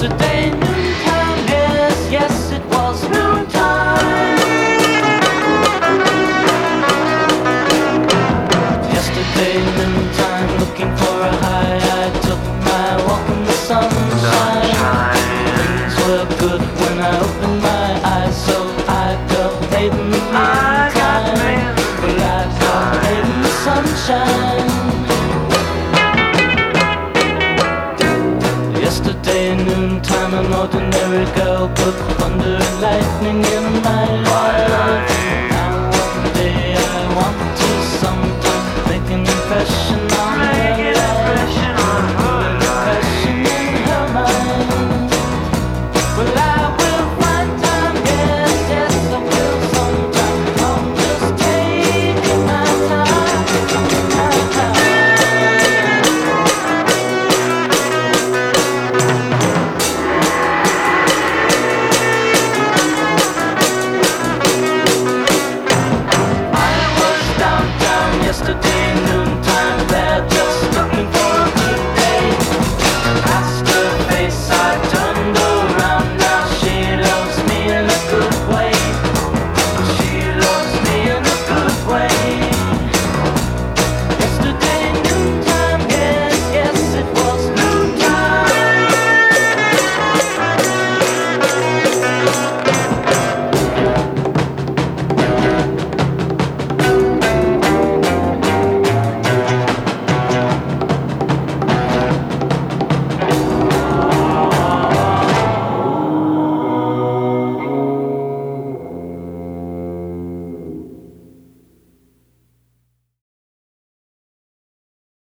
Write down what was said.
Yesterday noontime, yes, yes, it was noontime. Yesterday noontime, looking for a high, Yesterday noontime, an ordinary girl put thunder and lightning in